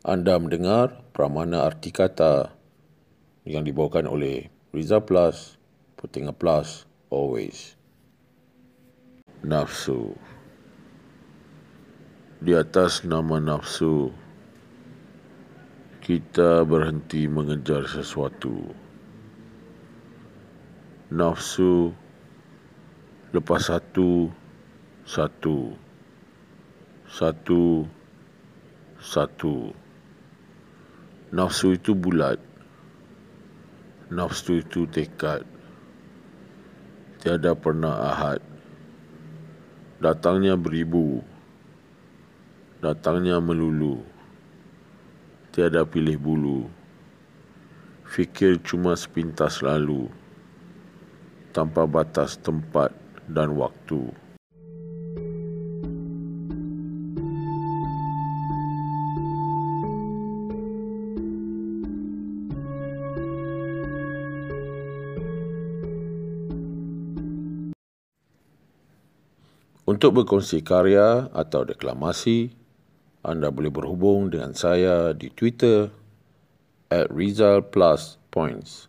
Anda mendengar Pramana Arti Kata yang dibawakan oleh Riza Plus, Putinga Plus, Always. Nafsu Di atas nama nafsu, kita berhenti mengejar sesuatu. Nafsu lepas satu, satu, satu, satu. Nafsu itu bulat. Nafsu itu tekad. Tiada pernah ahad. Datangnya beribu. Datangnya melulu. Tiada pilih bulu. Fikir cuma sepintas lalu. Tanpa batas tempat dan waktu. Untuk berkongsi karya atau deklamasi, anda boleh berhubung dengan saya di Twitter at Rizal Plus Points.